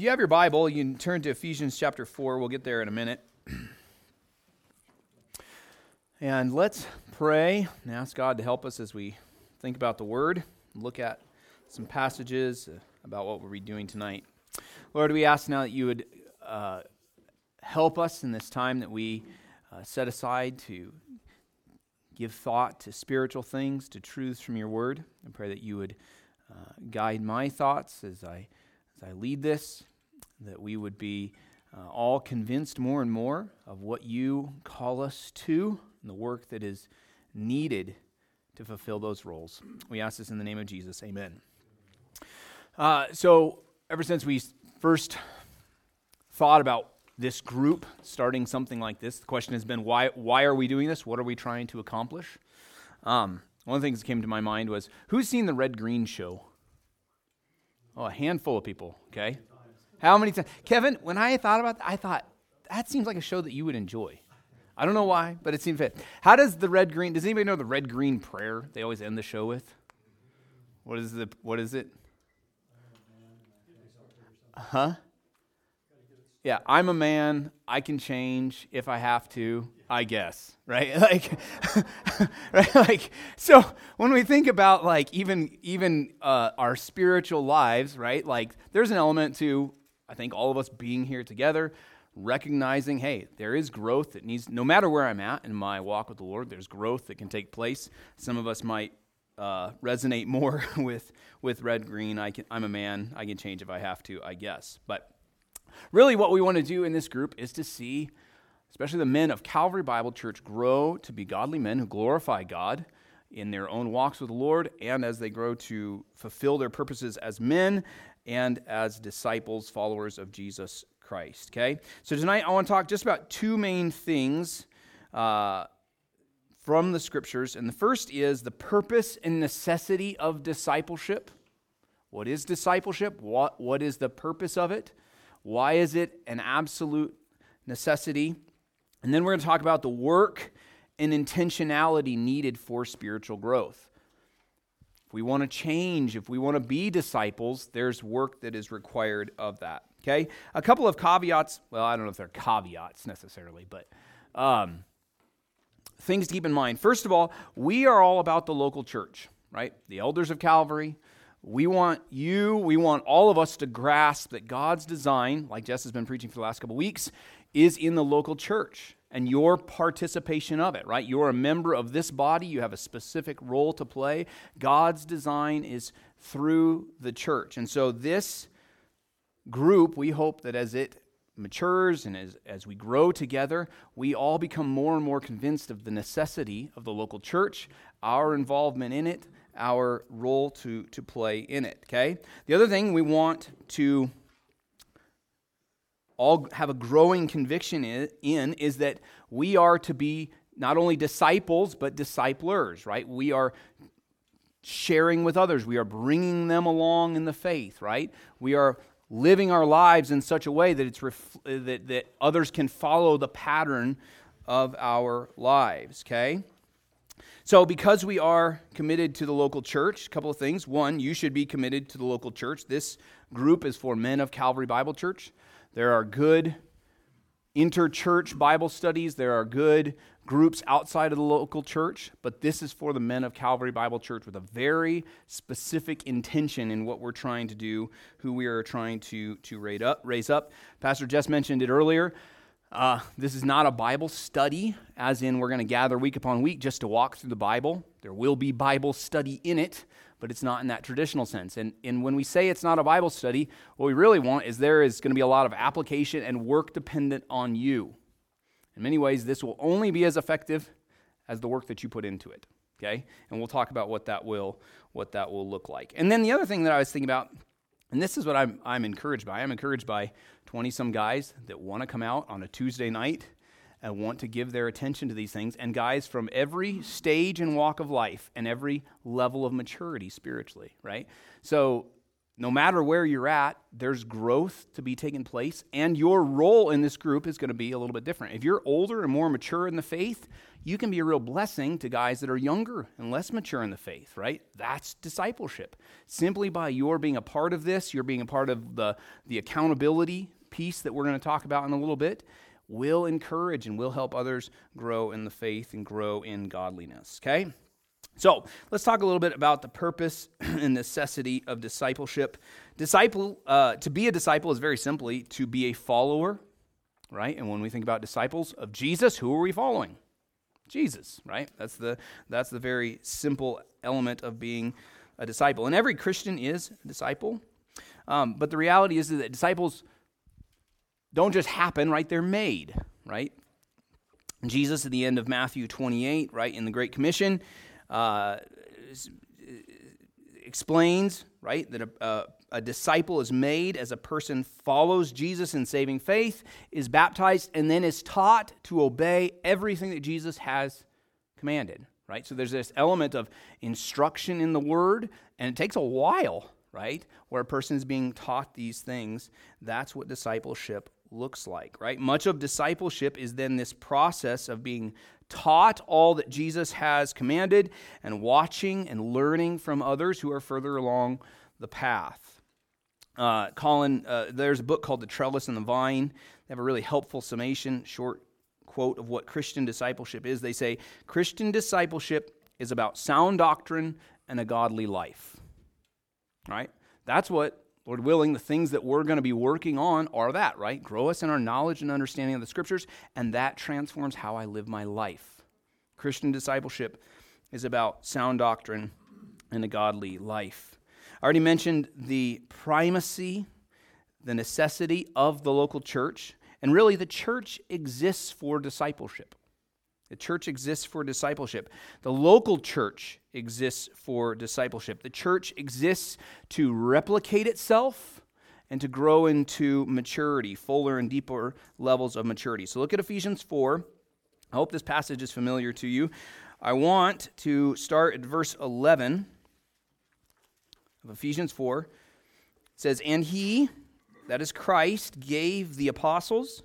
You have your Bible, you can turn to Ephesians chapter 4. We'll get there in a minute. And let's pray and ask God to help us as we think about the Word, look at some passages about what we'll be doing tonight. Lord, we ask now that you would uh, help us in this time that we uh, set aside to give thought to spiritual things, to truths from your Word. I pray that you would uh, guide my thoughts as I as I lead this that we would be uh, all convinced more and more of what you call us to and the work that is needed to fulfill those roles. We ask this in the name of Jesus. Amen. Uh, so, ever since we first thought about this group starting something like this, the question has been why, why are we doing this? What are we trying to accomplish? Um, one of the things that came to my mind was who's seen the Red Green show? Oh, a handful of people, okay? How many times? Kevin, when I thought about that, I thought, that seems like a show that you would enjoy. I don't know why, but it seemed fit. How does the red green, does anybody know the red green prayer they always end the show with? What is the, what is it? Huh? Yeah, I'm a man. I can change if I have to, I guess, right? Like, right? Like, so when we think about like even even uh, our spiritual lives, right? Like, there's an element to I think all of us being here together, recognizing, hey, there is growth that needs, no matter where I'm at in my walk with the Lord, there's growth that can take place. Some of us might uh, resonate more with, with red green. I can, I'm a man. I can change if I have to, I guess. But really, what we want to do in this group is to see, especially the men of Calvary Bible Church, grow to be godly men who glorify God in their own walks with the Lord and as they grow to fulfill their purposes as men and as disciples, followers of Jesus Christ. Okay? So tonight I want to talk just about two main things uh, from the scriptures. And the first is the purpose and necessity of discipleship. What is discipleship? What, what is the purpose of it? Why is it an absolute necessity? And then we're going to talk about the work and intentionality needed for spiritual growth. If we want to change, if we want to be disciples, there's work that is required of that. Okay? A couple of caveats. Well, I don't know if they're caveats necessarily, but um, things to keep in mind. First of all, we are all about the local church, right? The elders of Calvary. We want you, we want all of us to grasp that God's design, like Jess has been preaching for the last couple weeks, is in the local church and your participation of it, right? You're a member of this body, you have a specific role to play. God's design is through the church. And so, this group, we hope that as it matures and as, as we grow together, we all become more and more convinced of the necessity of the local church, our involvement in it, our role to, to play in it, okay? The other thing we want to all have a growing conviction in is that we are to be not only disciples, but disciplers, right? We are sharing with others, we are bringing them along in the faith, right? We are living our lives in such a way that, it's ref- uh, that, that others can follow the pattern of our lives, okay? So, because we are committed to the local church, a couple of things. One, you should be committed to the local church. This group is for men of Calvary Bible Church. There are good interchurch Bible studies, there are good groups outside of the local church, but this is for the men of Calvary Bible Church with a very specific intention in what we're trying to do, who we are trying to, to raise, up, raise up. Pastor Jess mentioned it earlier. Uh, this is not a Bible study, as in we're going to gather week upon week just to walk through the Bible. There will be Bible study in it, but it's not in that traditional sense. And, and when we say it's not a Bible study, what we really want is there is going to be a lot of application and work dependent on you. In many ways, this will only be as effective as the work that you put into it. Okay? And we'll talk about what that will what that will look like. And then the other thing that I was thinking about, and this is what I'm I'm encouraged by. I'm encouraged by 20 some guys that want to come out on a Tuesday night and want to give their attention to these things, and guys from every stage and walk of life and every level of maturity spiritually, right? So no matter where you're at, there's growth to be taking place, and your role in this group is going to be a little bit different. If you're older and more mature in the faith, you can be a real blessing to guys that are younger and less mature in the faith, right? That's discipleship. Simply by your being a part of this, you're being a part of the, the accountability piece that we're going to talk about in a little bit, will encourage and will help others grow in the faith and grow in godliness, okay? So let's talk a little bit about the purpose and necessity of discipleship. Disciple, uh, to be a disciple is very simply to be a follower, right? And when we think about disciples of Jesus, who are we following? Jesus, right? That's the that's the very simple element of being a disciple. And every Christian is a disciple. Um, but the reality is that disciples don't just happen, right? They're made, right? Jesus at the end of Matthew 28, right, in the Great Commission, uh, explains, right, that a, a, a, disciple is made as a person follows Jesus in saving faith, is baptized, and then is taught to obey everything that Jesus has commanded, right? So there's this element of instruction in the word, and it takes a while, right, where a person is being taught these things. That's what discipleship looks like, right? Much of discipleship is then this process of being taught all that Jesus has commanded and watching and learning from others who are further along the path. Uh, Colin, uh, there's a book called The Trellis and the Vine. They have a really helpful summation, short quote of what Christian discipleship is. They say Christian discipleship is about sound doctrine and a godly life. Right? That's what Lord willing, the things that we're going to be working on are that, right? Grow us in our knowledge and understanding of the scriptures, and that transforms how I live my life. Christian discipleship is about sound doctrine and a godly life. I already mentioned the primacy, the necessity of the local church, and really the church exists for discipleship. The church exists for discipleship. The local church exists for discipleship. The church exists to replicate itself and to grow into maturity, fuller and deeper levels of maturity. So look at Ephesians 4. I hope this passage is familiar to you. I want to start at verse 11 of Ephesians 4. It says, And he, that is Christ, gave the apostles,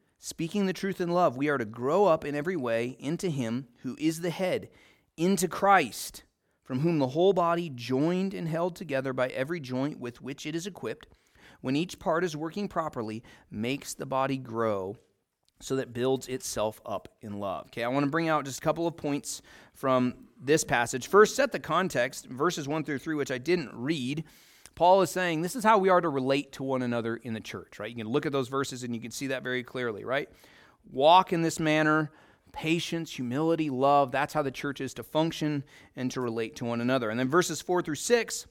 Speaking the truth in love, we are to grow up in every way into Him who is the head, into Christ, from whom the whole body, joined and held together by every joint with which it is equipped, when each part is working properly, makes the body grow so that builds itself up in love. Okay, I want to bring out just a couple of points from this passage. First, set the context, verses 1 through 3, which I didn't read. Paul is saying this is how we are to relate to one another in the church, right? You can look at those verses and you can see that very clearly, right? Walk in this manner, patience, humility, love. That's how the church is to function and to relate to one another. And then verses 4 through 6,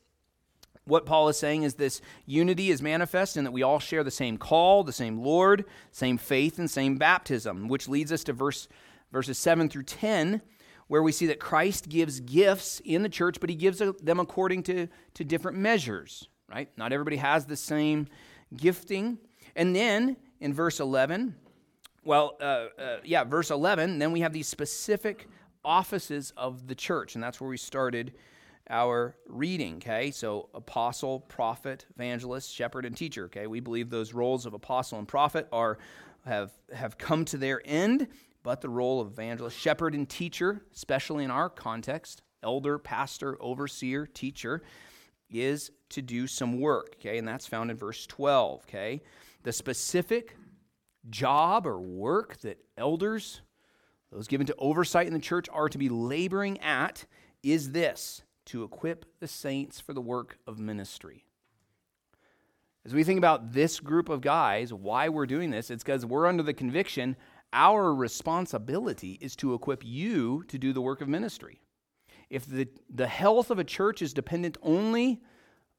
what Paul is saying is this unity is manifest in that we all share the same call, the same Lord, same faith, and same baptism, which leads us to verse, verses 7 through 10 where we see that Christ gives gifts in the church, but he gives them according to, to different measures, right? Not everybody has the same gifting. And then in verse 11, well, uh, uh, yeah, verse 11, then we have these specific offices of the church, and that's where we started our reading, okay? So, apostle, prophet, evangelist, shepherd, and teacher, okay? We believe those roles of apostle and prophet are have have come to their end but the role of evangelist, shepherd, and teacher, especially in our context, elder, pastor, overseer, teacher, is to do some work, okay? And that's found in verse 12, okay? The specific job or work that elders, those given to oversight in the church, are to be laboring at is this to equip the saints for the work of ministry. As we think about this group of guys, why we're doing this, it's because we're under the conviction our responsibility is to equip you to do the work of ministry. If the, the health of a church is dependent only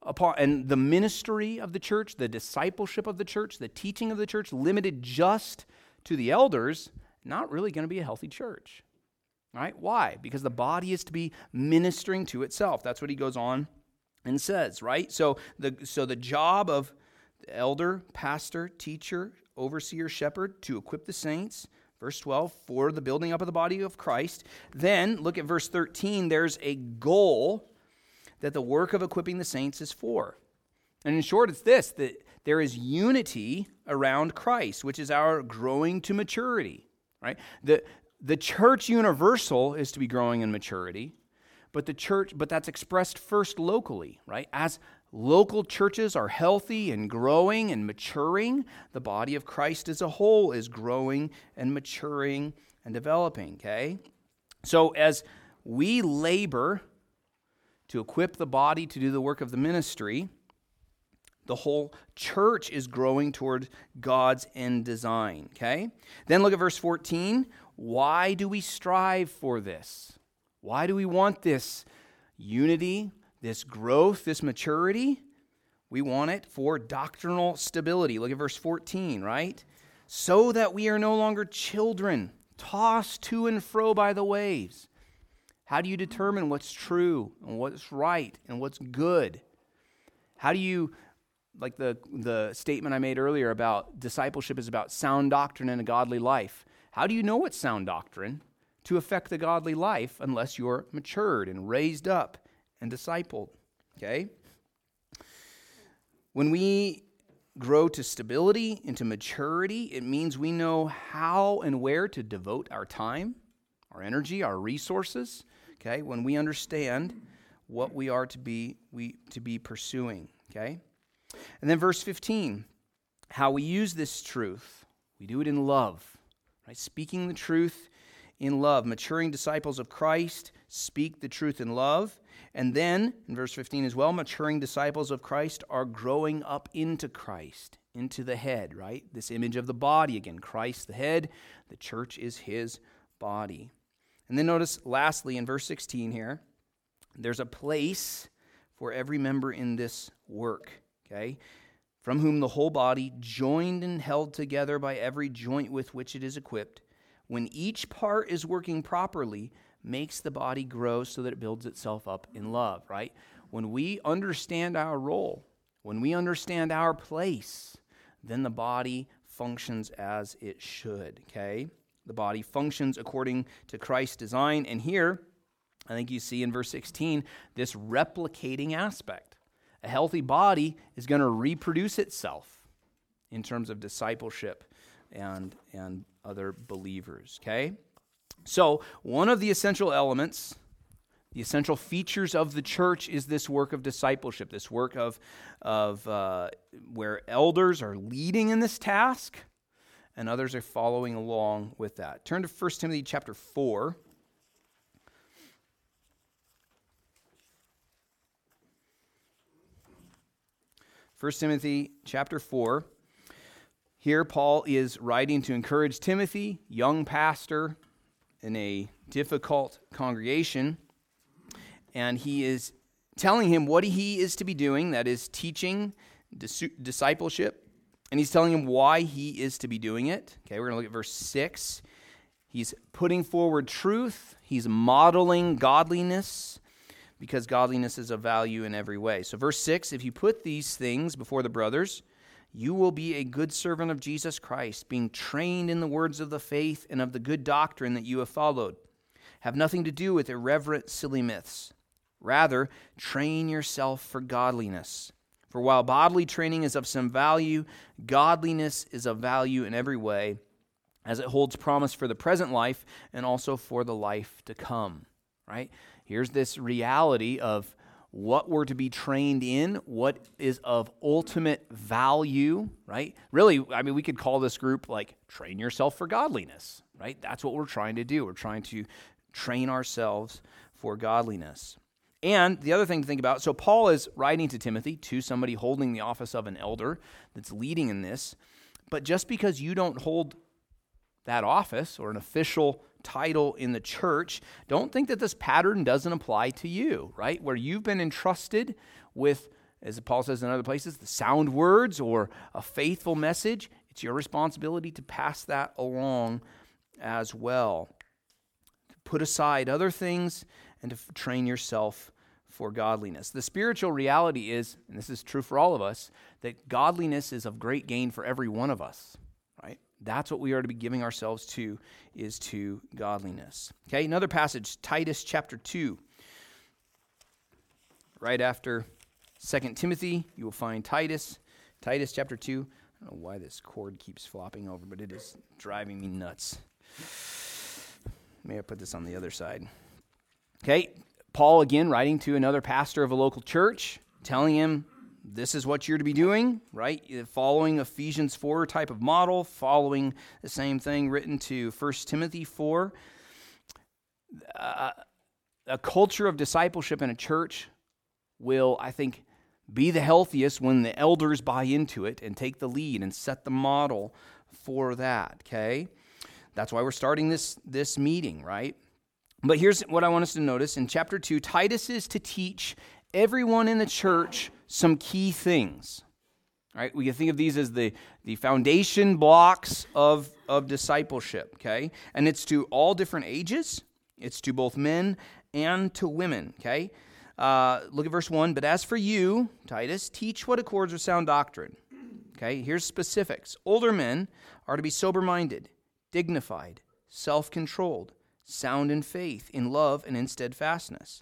upon and the ministry of the church, the discipleship of the church, the teaching of the church limited just to the elders, not really going to be a healthy church. Right? Why? Because the body is to be ministering to itself. That's what he goes on and says, right? So the so the job of the elder, pastor, teacher, overseer, shepherd to equip the saints, verse 12, for the building up of the body of Christ. Then look at verse 13, there's a goal that the work of equipping the saints is for. And in short, it's this that there is unity around Christ, which is our growing to maturity, right? The, the church universal is to be growing in maturity, but the church, but that's expressed first locally, right? As local churches are healthy and growing and maturing, the body of Christ as a whole is growing and maturing and developing, okay? So as we labor to equip the body to do the work of the ministry, the whole church is growing toward God's end design. Okay? Then look at verse 14. Why do we strive for this? Why do we want this unity, this growth, this maturity? We want it for doctrinal stability. Look at verse 14, right? So that we are no longer children, tossed to and fro by the waves. How do you determine what's true and what's right and what's good? How do you like the, the statement I made earlier about discipleship is about sound doctrine and a godly life. How do you know what's sound doctrine to affect the godly life unless you're matured and raised up and discipled? Okay? When we grow to stability, into maturity, it means we know how and where to devote our time, our energy, our resources. Okay? When we understand what we are to be we to be pursuing, okay? And then verse 15, how we use this truth. We do it in love, right? Speaking the truth in love. Maturing disciples of Christ speak the truth in love. And then, in verse 15 as well, maturing disciples of Christ are growing up into Christ, into the head, right? This image of the body again. Christ, the head, the church is his body. And then notice, lastly, in verse 16 here, there's a place for every member in this work okay? From whom the whole body, joined and held together by every joint with which it is equipped, when each part is working properly, makes the body grow so that it builds itself up in love, right? When we understand our role, when we understand our place, then the body functions as it should, okay? The body functions according to Christ's design. And here, I think you see in verse 16 this replicating aspect a healthy body is going to reproduce itself in terms of discipleship and, and other believers. Okay? So, one of the essential elements, the essential features of the church is this work of discipleship, this work of, of uh, where elders are leading in this task and others are following along with that. Turn to 1 Timothy chapter 4. 1 Timothy chapter 4. Here, Paul is writing to encourage Timothy, young pastor in a difficult congregation, and he is telling him what he is to be doing that is, teaching dis- discipleship, and he's telling him why he is to be doing it. Okay, we're going to look at verse 6. He's putting forward truth, he's modeling godliness, because godliness is of value in every way. So, verse 6 if you put these things before the brothers, you will be a good servant of Jesus Christ, being trained in the words of the faith and of the good doctrine that you have followed. Have nothing to do with irreverent, silly myths. Rather, train yourself for godliness. For while bodily training is of some value, godliness is of value in every way, as it holds promise for the present life and also for the life to come. Right? Here's this reality of what we're to be trained in, what is of ultimate value, right? Really, I mean, we could call this group like train yourself for godliness, right? That's what we're trying to do. We're trying to train ourselves for godliness. And the other thing to think about so, Paul is writing to Timothy, to somebody holding the office of an elder that's leading in this. But just because you don't hold that office or an official title in the church, don't think that this pattern doesn't apply to you, right? Where you've been entrusted with as Paul says in other places, the sound words or a faithful message. It's your responsibility to pass that along as well. To put aside other things and to train yourself for godliness. The spiritual reality is, and this is true for all of us, that godliness is of great gain for every one of us? That's what we are to be giving ourselves to, is to godliness. Okay, another passage, Titus chapter 2. Right after 2 Timothy, you will find Titus. Titus chapter 2. I don't know why this cord keeps flopping over, but it is driving me nuts. May I put this on the other side? Okay, Paul again writing to another pastor of a local church, telling him this is what you're to be doing, right? Following Ephesians 4 type of model, following the same thing written to 1 Timothy 4. Uh, a culture of discipleship in a church will, I think, be the healthiest when the elders buy into it and take the lead and set the model for that, okay? That's why we're starting this, this meeting, right? But here's what I want us to notice in chapter 2 Titus is to teach everyone in the church some key things. All right, we can think of these as the, the foundation blocks of, of discipleship, okay? And it's to all different ages, it's to both men and to women, okay? Uh, look at verse 1. But as for you, Titus, teach what accords with sound doctrine. Okay, here's specifics. Older men are to be sober minded, dignified, self controlled, sound in faith, in love, and in steadfastness.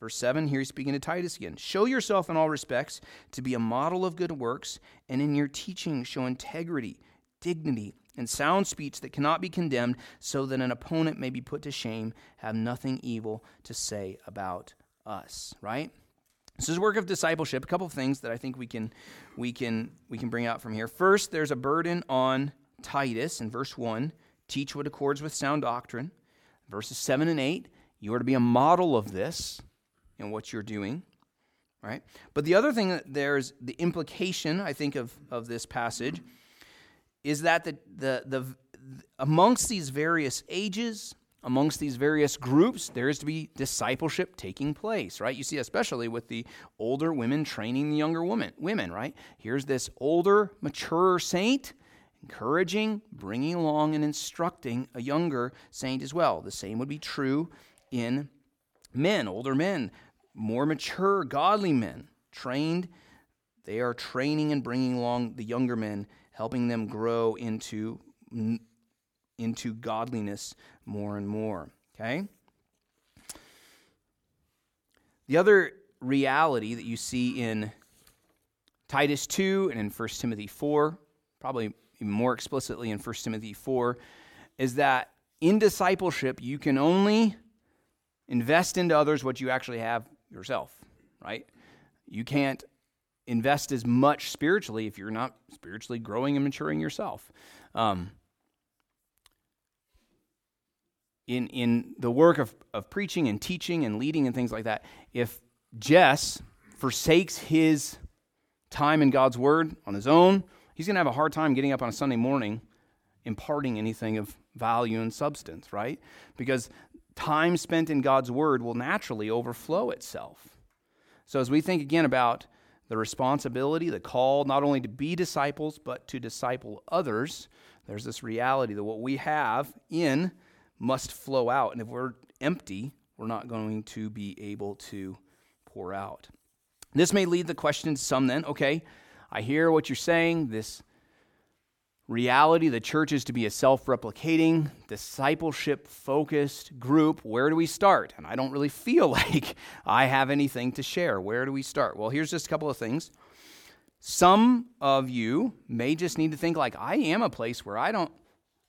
Verse 7, here he's speaking to Titus again. Show yourself in all respects to be a model of good works, and in your teaching show integrity, dignity, and sound speech that cannot be condemned, so that an opponent may be put to shame, have nothing evil to say about us. Right? This is work of discipleship. A couple of things that I think we can we can we can bring out from here. First, there's a burden on Titus in verse 1, teach what accords with sound doctrine. Verses 7 and 8, you are to be a model of this in what you're doing, right? But the other thing that there's the implication, I think, of, of this passage is that the, the, the, amongst these various ages, amongst these various groups, there is to be discipleship taking place, right? You see, especially with the older women training the younger women, women, right? Here's this older, mature saint encouraging, bringing along, and instructing a younger saint as well. The same would be true in men, older men more mature, godly men, trained. They are training and bringing along the younger men, helping them grow into, into godliness more and more. Okay? The other reality that you see in Titus 2 and in 1 Timothy 4, probably more explicitly in 1 Timothy 4, is that in discipleship, you can only invest into others what you actually have yourself, right? You can't invest as much spiritually if you're not spiritually growing and maturing yourself. Um, in in the work of, of preaching and teaching and leading and things like that, if Jess forsakes his time in God's Word on his own, he's going to have a hard time getting up on a Sunday morning imparting anything of value and substance, right? Because time spent in God's Word will naturally overflow itself. So, as we think again about the responsibility, the call, not only to be disciples, but to disciple others, there's this reality that what we have in must flow out. And if we're empty, we're not going to be able to pour out. This may lead the question to some then okay, I hear what you're saying. This reality the church is to be a self replicating, discipleship focused group. Where do we start? And I don't really feel like I have anything to share. Where do we start? Well, here's just a couple of things. Some of you may just need to think like I am a place where I don't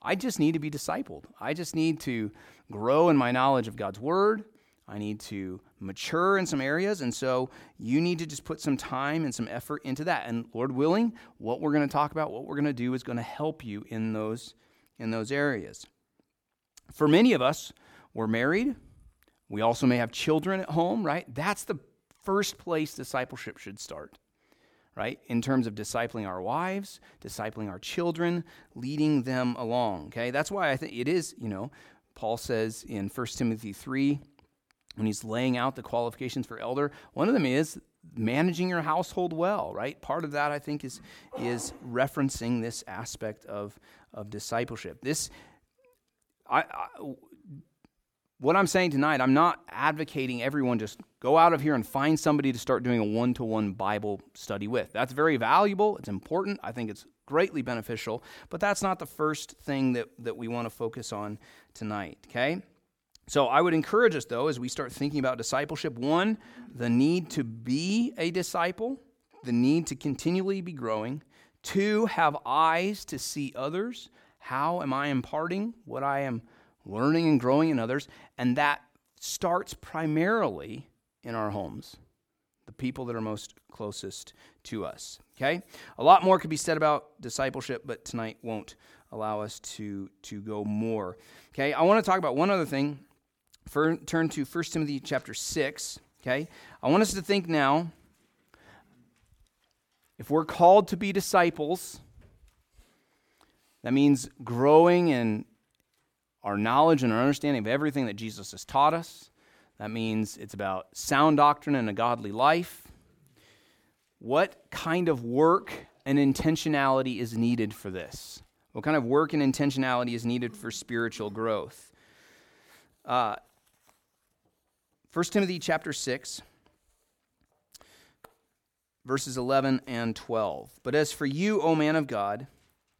I just need to be discipled. I just need to grow in my knowledge of God's word. I need to mature in some areas. And so you need to just put some time and some effort into that. And Lord willing, what we're going to talk about, what we're going to do is going to help you in those, in those areas. For many of us, we're married. We also may have children at home, right? That's the first place discipleship should start right? In terms of discipling our wives, discipling our children, leading them along, okay? That's why I think it is, you know, Paul says in 1 Timothy 3, when he's laying out the qualifications for elder, one of them is managing your household well, right? Part of that, I think, is, is referencing this aspect of, of discipleship. This, I, I what I'm saying tonight, I'm not advocating everyone just go out of here and find somebody to start doing a one to one Bible study with. That's very valuable. It's important. I think it's greatly beneficial. But that's not the first thing that, that we want to focus on tonight, okay? So I would encourage us, though, as we start thinking about discipleship one, the need to be a disciple, the need to continually be growing. Two, have eyes to see others. How am I imparting what I am? learning and growing in others, and that starts primarily in our homes, the people that are most closest to us. Okay? A lot more could be said about discipleship, but tonight won't allow us to, to go more. Okay? I want to talk about one other thing. For, turn to 1 Timothy chapter 6. Okay? I want us to think now if we're called to be disciples, that means growing in our knowledge and our understanding of everything that Jesus has taught us. That means it's about sound doctrine and a godly life. What kind of work and intentionality is needed for this? What kind of work and intentionality is needed for spiritual growth? Uh, 1 Timothy chapter 6, verses 11 and 12. But as for you, O man of God,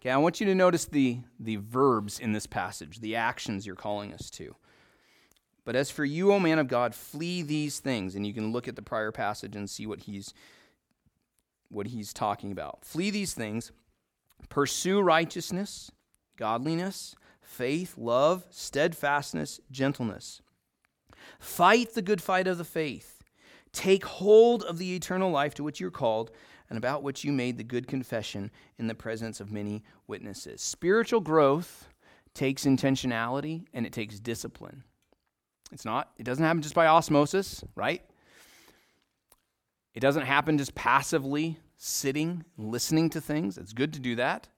Okay, I want you to notice the, the verbs in this passage, the actions you're calling us to. But as for you, O man of God, flee these things. And you can look at the prior passage and see what he's what he's talking about. Flee these things, pursue righteousness, godliness, faith, love, steadfastness, gentleness. Fight the good fight of the faith. Take hold of the eternal life to which you're called and about which you made the good confession in the presence of many witnesses. Spiritual growth takes intentionality and it takes discipline. It's not, it doesn't happen just by osmosis, right? It doesn't happen just passively sitting, listening to things. It's good to do that,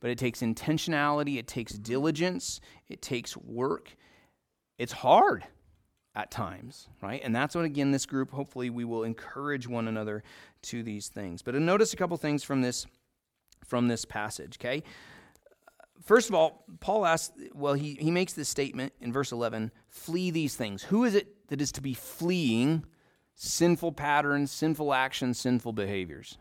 but it takes intentionality, it takes diligence, it takes work. It's hard at times, right? And that's what, again, this group, hopefully, we will encourage one another to these things. But uh, notice a couple things from this, from this passage, okay? First of all, Paul asks, well, he, he makes this statement in verse 11 flee these things. Who is it that is to be fleeing sinful patterns, sinful actions, sinful behaviors?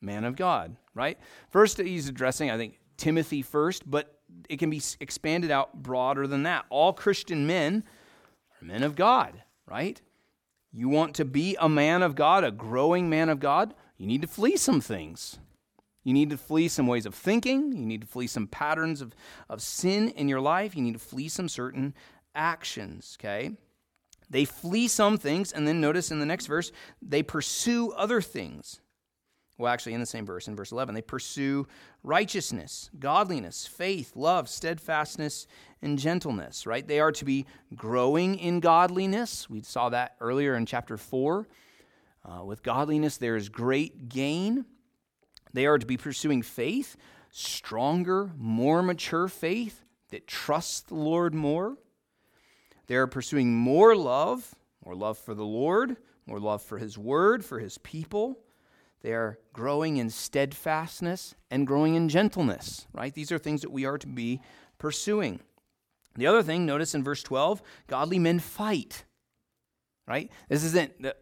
Man of God, right? First, he's addressing, I think, Timothy first, but it can be expanded out broader than that. All Christian men are men of God, right? You want to be a man of God, a growing man of God, you need to flee some things. You need to flee some ways of thinking. You need to flee some patterns of, of sin in your life. You need to flee some certain actions, okay? They flee some things, and then notice in the next verse, they pursue other things. Well, actually, in the same verse, in verse 11, they pursue righteousness, godliness, faith, love, steadfastness, and gentleness, right? They are to be growing in godliness. We saw that earlier in chapter 4. Uh, with godliness, there is great gain. They are to be pursuing faith, stronger, more mature faith that trusts the Lord more. They are pursuing more love, more love for the Lord, more love for His word, for His people. They are growing in steadfastness and growing in gentleness, right? These are things that we are to be pursuing. The other thing, notice in verse 12, godly men fight, right? This isn't, the,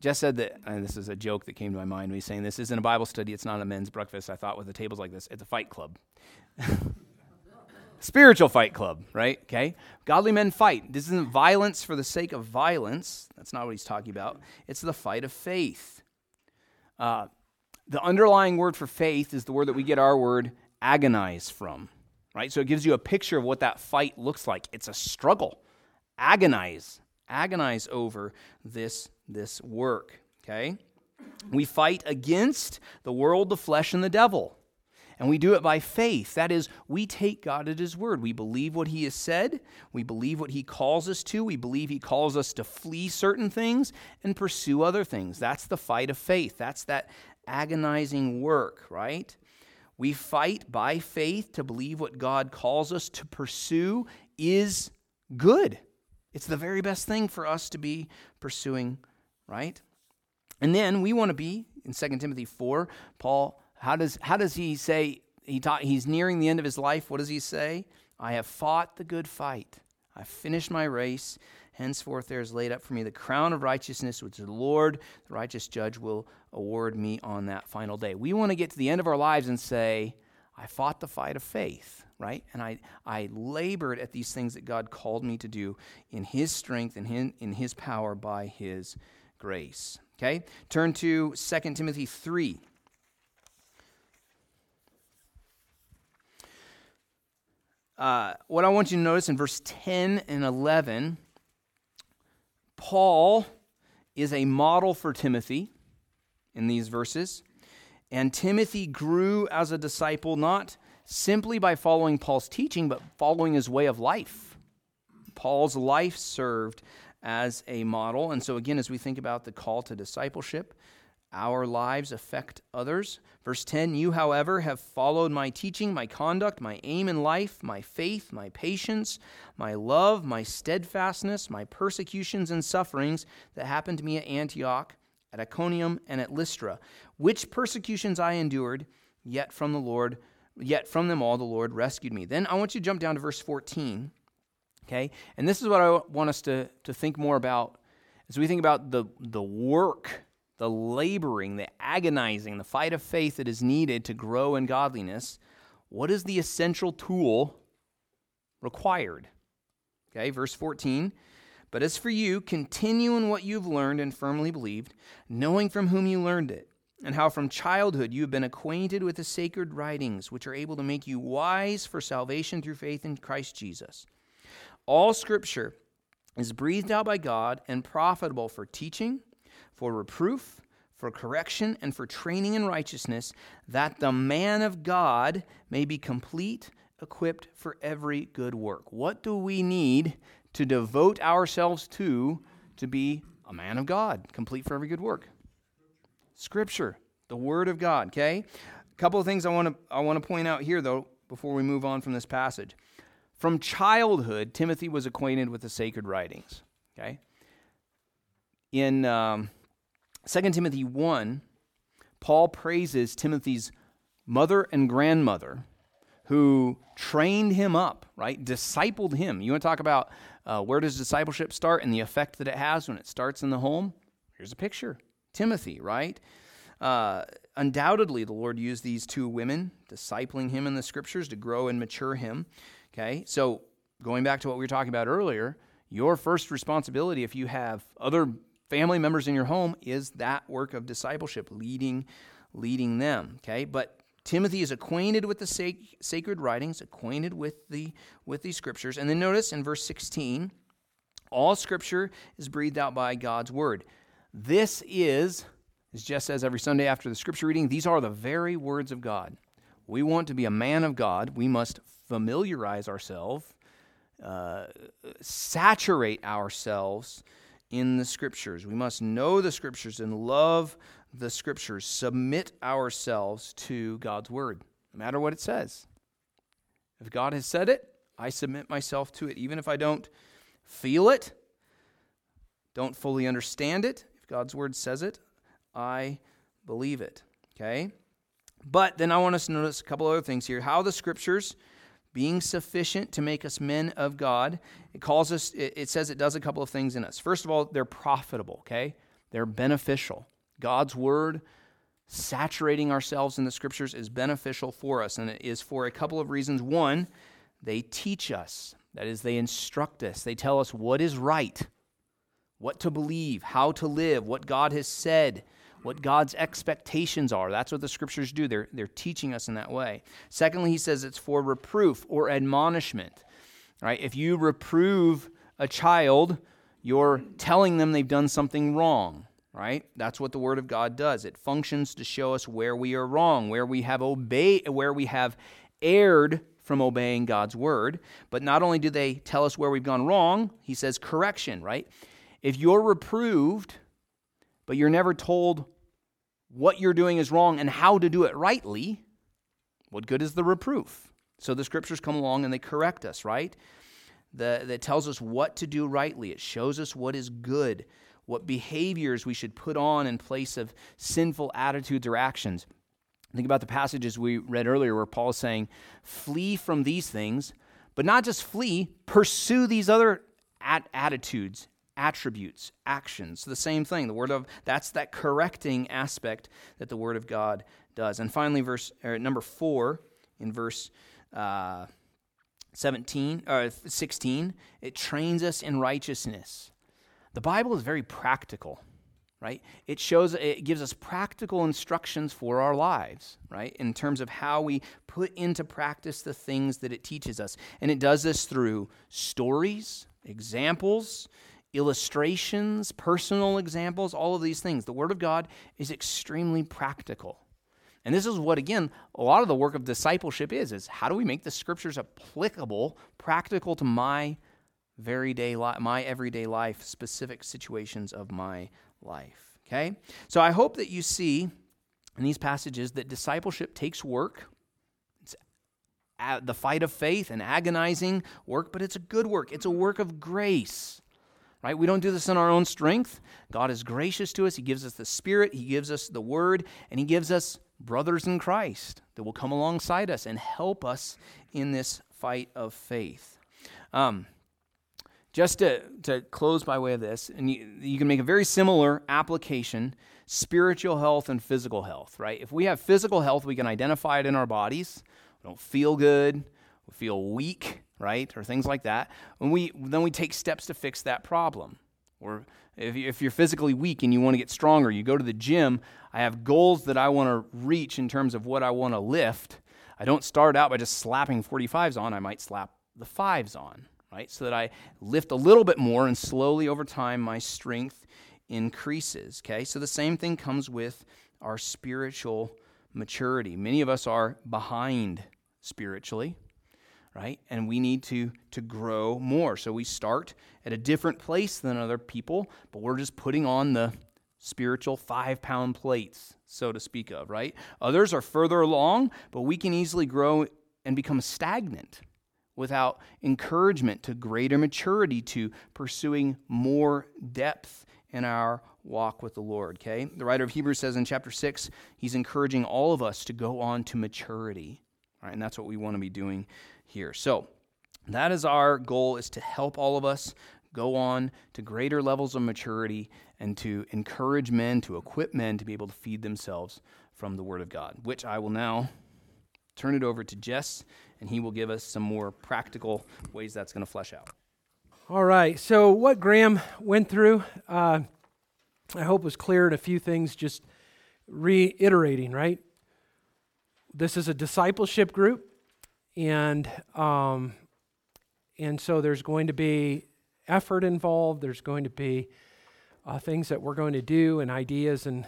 Jess said that, and this is a joke that came to my mind when he's saying this isn't a Bible study, it's not a men's breakfast. I thought with the tables like this, it's a fight club. Spiritual fight club, right? Okay? Godly men fight. This isn't violence for the sake of violence. That's not what he's talking about. It's the fight of faith. Uh, the underlying word for faith is the word that we get our word agonize from. right? So it gives you a picture of what that fight looks like. It's a struggle. Agonize, agonize over this, this work, okay? We fight against the world, the flesh, and the devil. And we do it by faith. That is, we take God at His word. We believe what He has said. We believe what He calls us to. We believe He calls us to flee certain things and pursue other things. That's the fight of faith. That's that agonizing work, right? We fight by faith to believe what God calls us to pursue is good. It's the very best thing for us to be pursuing, right? And then we want to be in 2 Timothy 4, Paul, how does how does he say he taught, he's nearing the end of his life? What does he say? I have fought the good fight. I've finished my race. Henceforth there is laid up for me the crown of righteousness, which the Lord, the righteous judge, will award me on that final day. We want to get to the end of our lives and say, I fought the fight of faith, right? And I, I labored at these things that God called me to do in His strength and in, in His power by His grace. Okay? Turn to 2 Timothy 3. Uh, what I want you to notice in verse 10 and 11, Paul is a model for Timothy in these verses. And Timothy grew as a disciple not simply by following Paul's teaching, but following his way of life. Paul's life served as a model. And so, again, as we think about the call to discipleship, our lives affect others. Verse 10 You, however, have followed my teaching, my conduct, my aim in life, my faith, my patience, my love, my steadfastness, my persecutions and sufferings that happened to me at Antioch, at Iconium, and at Lystra, which persecutions I endured, yet from the Lord, yet from them all the Lord rescued me. Then I want you to jump down to verse 14. Okay? And this is what I want us to, to think more about as we think about the, the work, the laboring, the agonizing, the fight of faith that is needed to grow in godliness. What is the essential tool required? Okay, verse 14. But as for you, continue in what you've learned and firmly believed, knowing from whom you learned it, and how from childhood you have been acquainted with the sacred writings, which are able to make you wise for salvation through faith in Christ Jesus. All scripture is breathed out by God and profitable for teaching, for reproof, for correction, and for training in righteousness, that the man of God may be complete, equipped for every good work. What do we need to devote ourselves to to be a man of God, complete for every good work? Scripture, the Word of God, okay? A couple of things I want to I want to point out here though before we move on from this passage. From childhood, Timothy was acquainted with the sacred writings. Okay? In um, 2 Timothy 1, Paul praises Timothy's mother and grandmother who trained him up, right? Discipled him. You want to talk about uh, where does discipleship start and the effect that it has when it starts in the home? Here's a picture Timothy, right? Uh, undoubtedly, the Lord used these two women, discipling him in the scriptures to grow and mature him. Okay, so going back to what we were talking about earlier, your first responsibility if you have other family members in your home is that work of discipleship, leading, leading them. Okay, but Timothy is acquainted with the sac- sacred writings, acquainted with the with these scriptures, and then notice in verse 16, all scripture is breathed out by God's word. This is, as Jess says every Sunday after the scripture reading, these are the very words of God. We want to be a man of God. We must familiarize ourselves, uh, saturate ourselves in the scriptures. We must know the scriptures and love the scriptures, submit ourselves to God's word, no matter what it says. If God has said it, I submit myself to it, even if I don't feel it, don't fully understand it. If God's word says it, I believe it. Okay? But then I want us to notice a couple other things here. How the scriptures being sufficient to make us men of God. It calls us, it says it does a couple of things in us. First of all, they're profitable, okay? They're beneficial. God's word, saturating ourselves in the scriptures, is beneficial for us, and it is for a couple of reasons. One, they teach us, that is, they instruct us, they tell us what is right, what to believe, how to live, what God has said, what God's expectations are. That's what the scriptures do. They're, they're teaching us in that way. Secondly, he says it's for reproof or admonishment. Right? If you reprove a child, you're telling them they've done something wrong. Right? That's what the word of God does. It functions to show us where we are wrong, where we have obeyed, where we have erred from obeying God's word. But not only do they tell us where we've gone wrong, he says correction, right? If you're reproved, but you're never told what you're doing is wrong and how to do it rightly, what good is the reproof? So the scriptures come along and they correct us, right? The, that tells us what to do rightly. It shows us what is good, what behaviors we should put on in place of sinful attitudes or actions. Think about the passages we read earlier where Paul is saying, flee from these things, but not just flee, pursue these other at- attitudes, attributes, actions. The same thing. The word of that's that correcting aspect that the word of God does. And finally, verse number four in verse uh, 17 or uh, 16, it trains us in righteousness. The Bible is very practical right? It shows, it gives us practical instructions for our lives, right? In terms of how we put into practice the things that it teaches us. And it does this through stories, examples, illustrations, personal examples, all of these things. The Word of God is extremely practical. And this is what, again, a lot of the work of discipleship is, is how do we make the scriptures applicable, practical to my very day my everyday life, specific situations of my life. Okay? So I hope that you see in these passages that discipleship takes work. It's the fight of faith and agonizing work, but it's a good work. It's a work of grace. Right? We don't do this in our own strength. God is gracious to us. He gives us the Spirit, He gives us the Word, and He gives us brothers in Christ that will come alongside us and help us in this fight of faith. Um, just to, to close by way of this, and you, you can make a very similar application spiritual health and physical health, right? If we have physical health, we can identify it in our bodies. We don't feel good, we feel weak, right? Or things like that. And we, then we take steps to fix that problem. Or if, you, if you're physically weak and you want to get stronger, you go to the gym. I have goals that I want to reach in terms of what I want to lift. I don't start out by just slapping 45s on, I might slap the fives on, right? So that I lift a little bit more and slowly over time my strength increases, okay? So the same thing comes with our spiritual maturity. Many of us are behind spiritually, right? And we need to to grow more. So we start at a different place than other people, but we're just putting on the spiritual 5-pound plates, so to speak of, right? Others are further along, but we can easily grow and become stagnant without encouragement to greater maturity, to pursuing more depth in our walk with the Lord. Okay? The writer of Hebrews says in chapter 6, he's encouraging all of us to go on to maturity. Right? And that's what we want to be doing here. So, that is our goal is to help all of us go on to greater levels of maturity and to encourage men, to equip men to be able to feed themselves from the Word of God, which I will now turn it over to Jess and he will give us some more practical ways that's going to flesh out. All right. So, what Graham went through, uh, I hope was clear in a few things, just reiterating, right? This is a discipleship group, and um, and so there's going to be effort involved. There's going to be uh, things that we're going to do and ideas and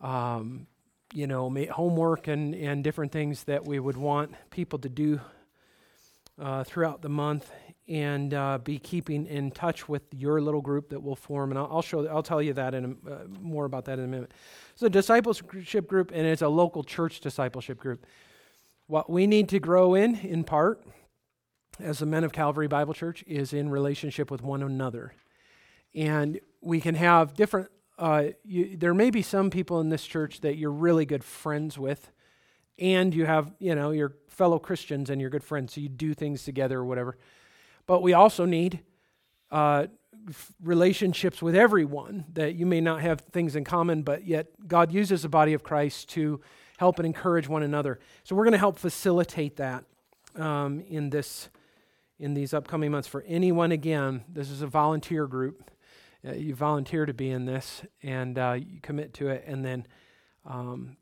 um, you know, homework and, and different things that we would want people to do uh, throughout the month and uh, be keeping in touch with your little group that will form. And I'll, I'll show, I'll tell you that in a, uh, more about that in a minute. So, discipleship group, and it's a local church discipleship group. What we need to grow in, in part, as the men of Calvary Bible Church, is in relationship with one another. And we can have different uh, you, there may be some people in this church that you're really good friends with, and you have, you know, your fellow Christians and you're good friends, so you do things together or whatever. But we also need uh, relationships with everyone that you may not have things in common, but yet God uses the body of Christ to help and encourage one another. So we're going to help facilitate that um, in this in these upcoming months. For anyone, again, this is a volunteer group uh, you volunteer to be in this and uh, you commit to it, and then, um,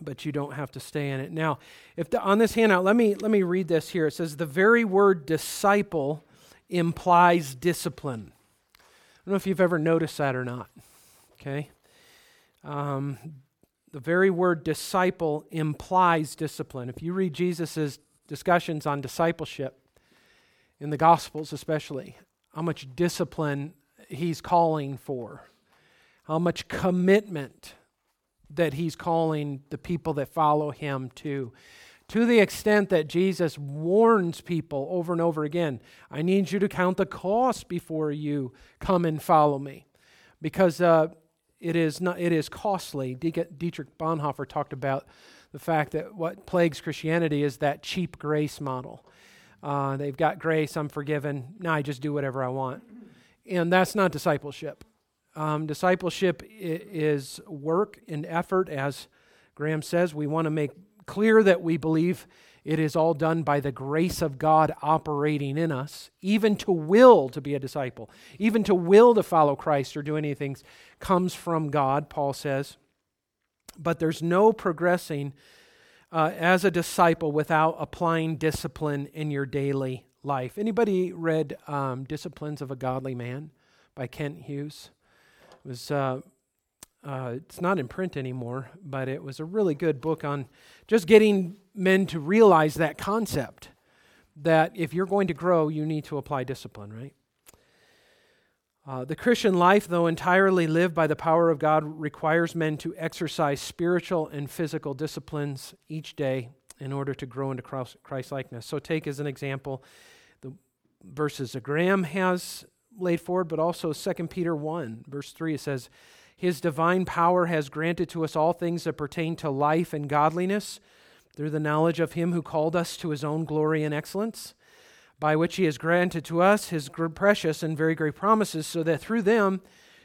but you don't have to stay in it. Now, if the, on this handout, let me let me read this here. It says the very word disciple implies discipline. I don't know if you've ever noticed that or not. Okay, um, the very word disciple implies discipline. If you read Jesus' discussions on discipleship in the Gospels, especially, how much discipline he's calling for, how much commitment that he's calling the people that follow him to. To the extent that Jesus warns people over and over again, I need you to count the cost before you come and follow me. Because uh, it, is not, it is costly. Dietrich Bonhoeffer talked about the fact that what plagues Christianity is that cheap grace model. Uh, they've got grace, I'm forgiven. Now I just do whatever I want. And that's not discipleship. Um, discipleship is work and effort, as Graham says. We want to make clear that we believe it is all done by the grace of God operating in us, even to will to be a disciple, even to will to follow Christ or do anything comes from God, Paul says. But there's no progressing uh, as a disciple without applying discipline in your daily life. Anybody read um, Disciplines of a Godly Man by Kent Hughes? It was uh, uh, it's not in print anymore, but it was a really good book on just getting men to realize that concept that if you're going to grow, you need to apply discipline, right? Uh, the Christian life, though entirely lived by the power of God, requires men to exercise spiritual and physical disciplines each day in order to grow into Christ likeness. So, take as an example the verses that Graham has laid forward, but also 2 Peter 1, verse 3. It says, his divine power has granted to us all things that pertain to life and godliness through the knowledge of Him who called us to His own glory and excellence, by which He has granted to us His precious and very great promises, so that through them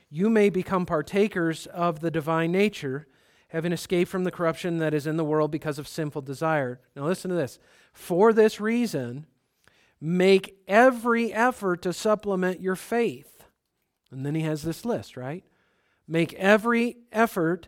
you may become partakers of the divine nature, having escaped from the corruption that is in the world because of sinful desire. Now, listen to this. For this reason, make every effort to supplement your faith. And then he has this list, right? Make every effort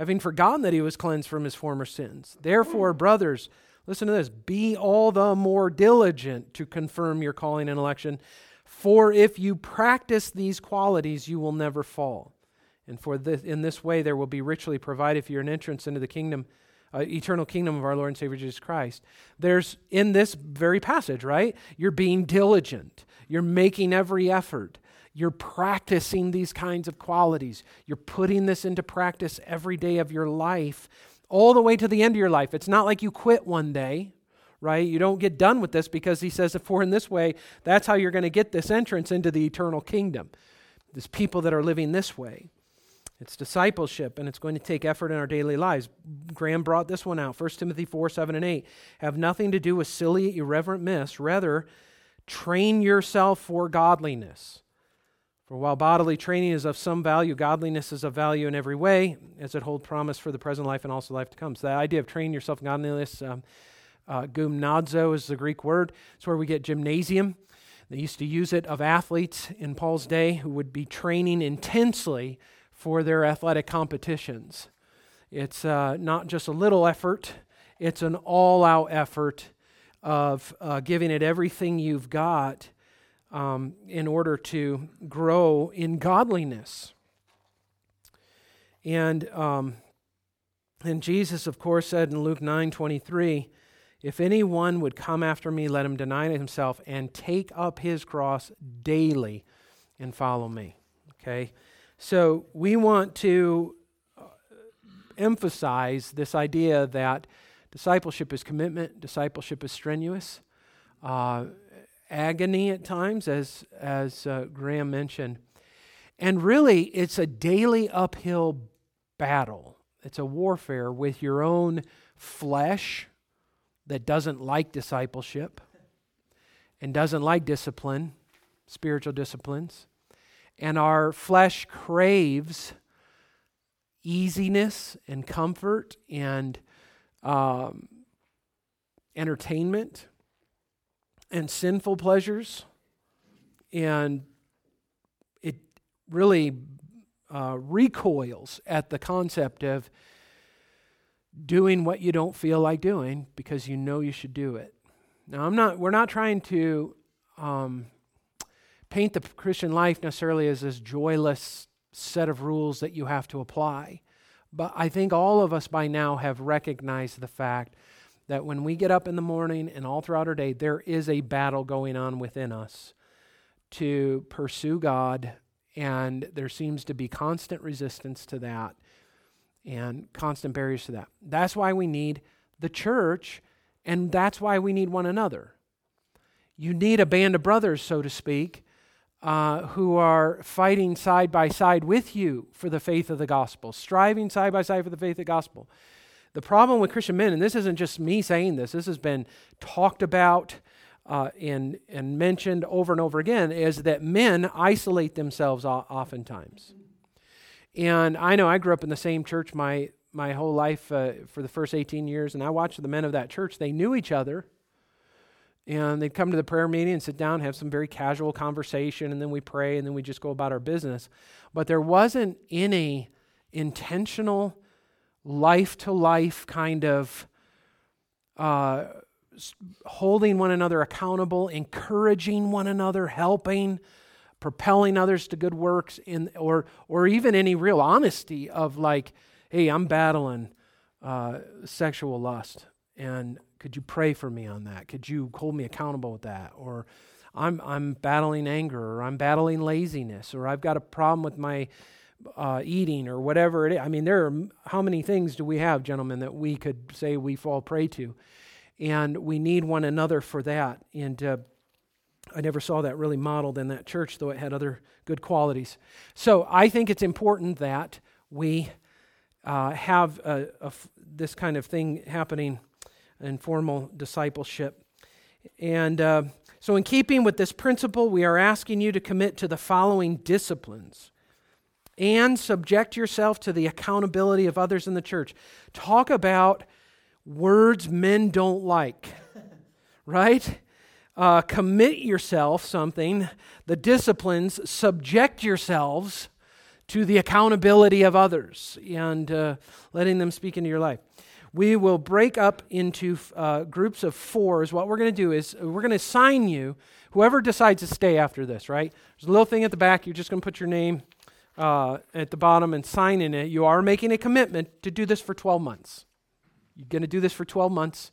having forgotten that he was cleansed from his former sins. Therefore, brothers, listen to this be all the more diligent to confirm your calling and election. For if you practice these qualities, you will never fall. And for this, in this way, there will be richly provided for you an entrance into the kingdom, uh, eternal kingdom of our Lord and Savior Jesus Christ. There's in this very passage, right? You're being diligent. You're making every effort. You're practicing these kinds of qualities. You're putting this into practice every day of your life, all the way to the end of your life. It's not like you quit one day, right? You don't get done with this because he says, if we're in this way, that's how you're going to get this entrance into the eternal kingdom. There's people that are living this way. It's discipleship, and it's going to take effort in our daily lives. Graham brought this one out 1 Timothy 4 7 and 8. Have nothing to do with silly, irreverent myths. Rather, train yourself for godliness. For while bodily training is of some value, godliness is of value in every way, as it holds promise for the present life and also life to come. So the idea of training yourself in godliness, um, uh, gymnazo is the Greek word. It's where we get gymnasium. They used to use it of athletes in Paul's day who would be training intensely for their athletic competitions. It's uh, not just a little effort, it's an all out effort of uh, giving it everything you've got um, in order to grow in godliness. And, um, and Jesus, of course, said in Luke 9 23, if anyone would come after me, let him deny himself and take up his cross daily and follow me. Okay? So we want to uh, emphasize this idea that discipleship is commitment, discipleship is strenuous. Uh, agony at times, as, as uh, Graham mentioned. And really, it's a daily uphill battle. It's a warfare with your own flesh that doesn't like discipleship and doesn't like discipline, spiritual disciplines. And our flesh craves easiness and comfort and um, entertainment and sinful pleasures. And it really uh, recoils at the concept of doing what you don't feel like doing because you know you should do it. Now, I'm not. We're not trying to um, paint the Christian life necessarily as this joyless set of rules that you have to apply. But I think all of us by now have recognized the fact that when we get up in the morning and all throughout our day, there is a battle going on within us to pursue God, and there seems to be constant resistance to that and constant barriers to that. That's why we need the church, and that's why we need one another. You need a band of brothers, so to speak, uh, who are fighting side by side with you for the faith of the gospel, striving side by side for the faith of the gospel. The problem with Christian men, and this isn't just me saying this, this has been talked about uh, and, and mentioned over and over again, is that men isolate themselves oftentimes. And I know I grew up in the same church my, my whole life uh, for the first 18 years, and I watched the men of that church. They knew each other. And they'd come to the prayer meeting and sit down, have some very casual conversation, and then we pray, and then we just go about our business. But there wasn't any intentional, life to life kind of uh, holding one another accountable, encouraging one another, helping propelling others to good works in or or even any real honesty of like hey i'm battling uh, sexual lust and could you pray for me on that? Could you hold me accountable with that? Or i'm i'm battling anger or i'm battling laziness or i've got a problem with my uh, eating or whatever it is i mean there are how many things do we have gentlemen that we could say we fall prey to and we need one another for that and uh, I never saw that really modeled in that church, though it had other good qualities. So I think it's important that we uh, have this kind of thing happening in formal discipleship. And uh, so, in keeping with this principle, we are asking you to commit to the following disciplines and subject yourself to the accountability of others in the church. Talk about words men don't like, right? uh, commit yourself something, the disciplines, subject yourselves to the accountability of others and uh, letting them speak into your life. We will break up into uh, groups of fours. What we're going to do is we're going to assign you, whoever decides to stay after this, right? There's a little thing at the back. You're just going to put your name uh, at the bottom and sign in it. You are making a commitment to do this for 12 months. You're going to do this for 12 months.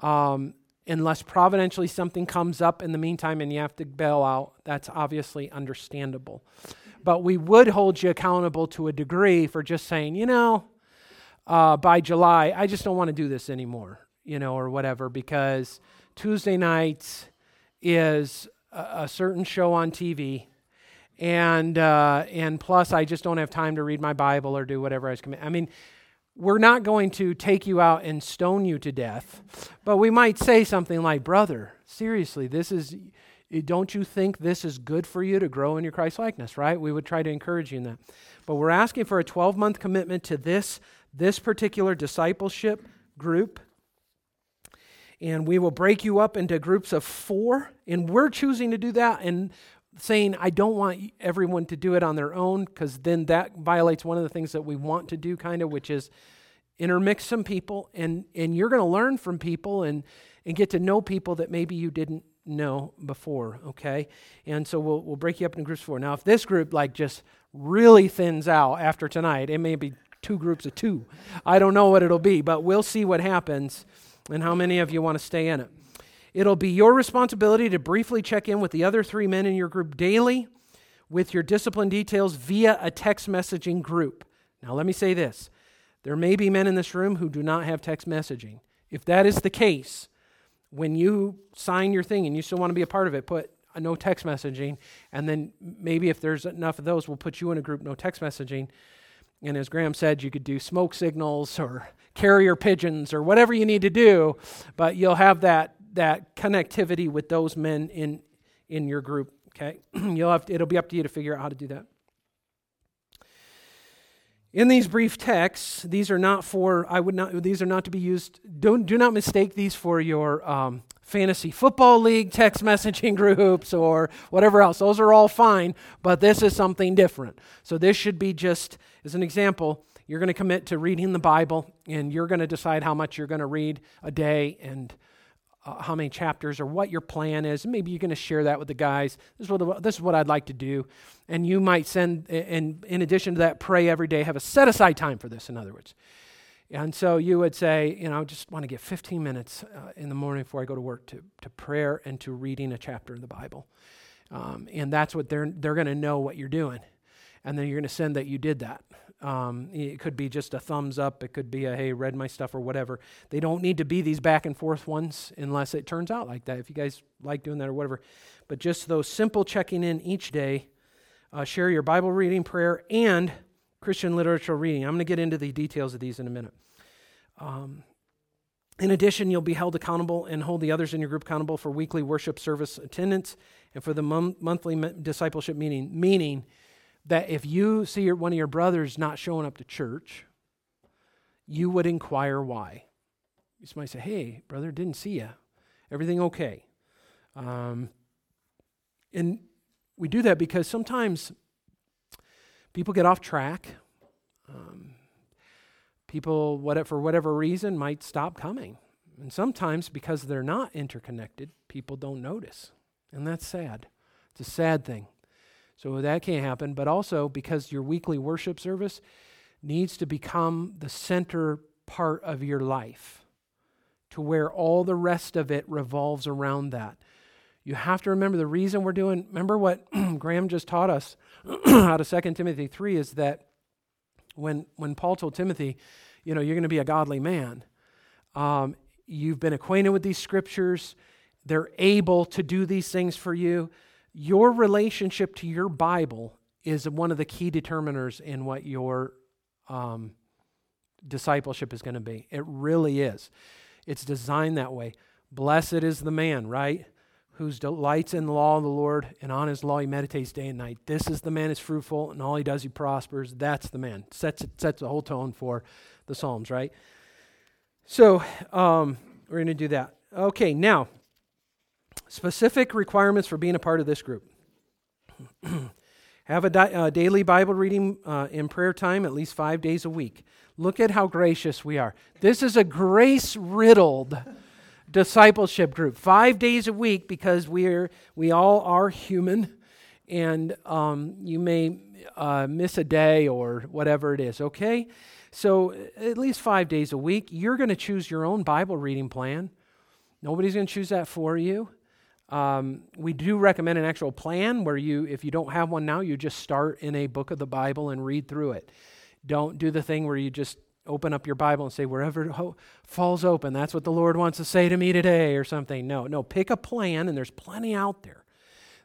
Um, unless providentially something comes up in the meantime and you have to bail out. That's obviously understandable. But we would hold you accountable to a degree for just saying, you know, uh, by July, I just don't want to do this anymore, you know, or whatever, because Tuesday nights is a, a certain show on TV. And uh, and plus, I just don't have time to read my Bible or do whatever I was committed. I mean, we're not going to take you out and stone you to death, but we might say something like, Brother, seriously, this is, don't you think this is good for you to grow in your Christ likeness, right? We would try to encourage you in that. But we're asking for a 12 month commitment to this, this particular discipleship group. And we will break you up into groups of four. And we're choosing to do that. And saying, I don't want everyone to do it on their own, because then that violates one of the things that we want to do, kind of, which is intermix some people, and, and you're going to learn from people and, and get to know people that maybe you didn't know before, okay? And so we'll, we'll break you up into groups four. Now, if this group, like, just really thins out after tonight, it may be two groups of two. I don't know what it'll be, but we'll see what happens and how many of you want to stay in it. It'll be your responsibility to briefly check in with the other three men in your group daily with your discipline details via a text messaging group. Now, let me say this there may be men in this room who do not have text messaging. If that is the case, when you sign your thing and you still want to be a part of it, put no text messaging, and then maybe if there's enough of those, we'll put you in a group no text messaging. And as Graham said, you could do smoke signals or carrier pigeons or whatever you need to do, but you'll have that, that connectivity with those men in, in your group. Okay? you'll have to, it'll be up to you to figure out how to do that. In these brief texts, these are not for, I would not, these are not to be used, don't, do not mistake these for your um, fantasy football league text messaging groups or whatever else. Those are all fine, but this is something different. So this should be just, as an example, you're going to commit to reading the Bible and you're going to decide how much you're going to read a day and uh, how many chapters or what your plan is. Maybe you're going to share that with the guys. This is what this is what I'd like to do, and you might send and in addition to that, pray every day. Have a set aside time for this. In other words, and so you would say, you know, I just want to get 15 minutes uh, in the morning before I go to work to to prayer and to reading a chapter of the Bible, um, and that's what they're they're going to know what you're doing, and then you're going to send that you did that. Um, it could be just a thumbs up. It could be a, hey, read my stuff or whatever. They don't need to be these back and forth ones unless it turns out like that. If you guys like doing that or whatever. But just those simple checking in each day, uh, share your Bible reading, prayer, and Christian literature reading. I'm going to get into the details of these in a minute. Um, in addition, you'll be held accountable and hold the others in your group accountable for weekly worship service attendance and for the monthly discipleship meeting, meaning that if you see your, one of your brothers not showing up to church, you would inquire why. You might say, "Hey, brother, didn't see you. Everything okay?" Um, and we do that because sometimes people get off track. Um, people, what, for whatever reason, might stop coming. And sometimes, because they're not interconnected, people don't notice. And that's sad. It's a sad thing. So that can't happen. But also because your weekly worship service needs to become the center part of your life to where all the rest of it revolves around that. You have to remember the reason we're doing, remember what Graham just taught us out of 2 Timothy 3 is that when, when Paul told Timothy, you know, you're going to be a godly man, um, you've been acquainted with these scriptures, they're able to do these things for you your relationship to your Bible is one of the key determiners in what your um, discipleship is going to be. It really is. It's designed that way. Blessed is the man, right? Whose delights in the law of the Lord, and on his law he meditates day and night. This is the man is fruitful, and all he does he prospers. That's the man. Sets sets the whole tone for the Psalms, right? So um, we're going to do that. Okay, now Specific requirements for being a part of this group. Have a di- uh, daily Bible reading uh, in prayer time at least five days a week. Look at how gracious we are. This is a grace riddled discipleship group. Five days a week because we're, we all are human and um, you may uh, miss a day or whatever it is, okay? So at least five days a week, you're going to choose your own Bible reading plan. Nobody's going to choose that for you. Um, we do recommend an actual plan where you, if you don't have one now, you just start in a book of the Bible and read through it. Don't do the thing where you just open up your Bible and say, wherever it ho- falls open, that's what the Lord wants to say to me today or something. No, no, pick a plan, and there's plenty out there.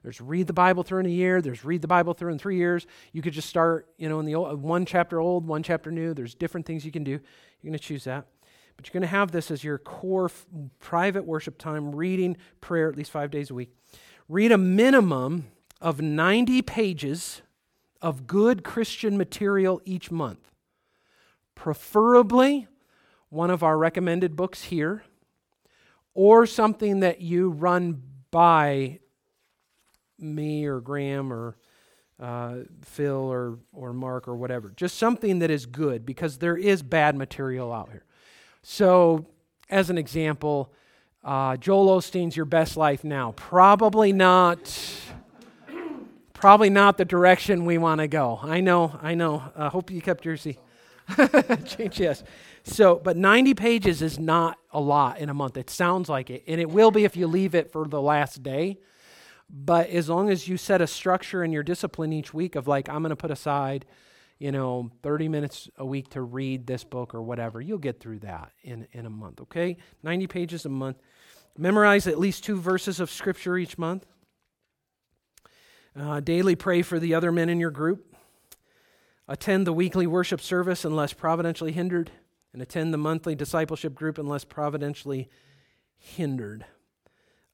There's read the Bible through in a year. There's read the Bible through in three years. You could just start, you know, in the old, one chapter old, one chapter new. There's different things you can do. You're going to choose that. But you're going to have this as your core f- private worship time, reading prayer at least five days a week. Read a minimum of 90 pages of good Christian material each month. Preferably one of our recommended books here, or something that you run by me or Graham or uh, Phil or, or Mark or whatever. Just something that is good because there is bad material out here. So, as an example, uh, Joel Osteen's Your Best Life Now. Probably not. Probably not the direction we want to go. I know, I know. I uh, hope you kept your seat. Change, yes. So, but 90 pages is not a lot in a month. It sounds like it, and it will be if you leave it for the last day. But as long as you set a structure in your discipline each week of like, I'm going to put aside you know, 30 minutes a week to read this book or whatever. You'll get through that in, in a month, okay? 90 pages a month. Memorize at least two verses of Scripture each month. Uh, daily pray for the other men in your group. attend the weekly worship service unless providentially hindered, and attend the monthly discipleship group unless providentially hindered.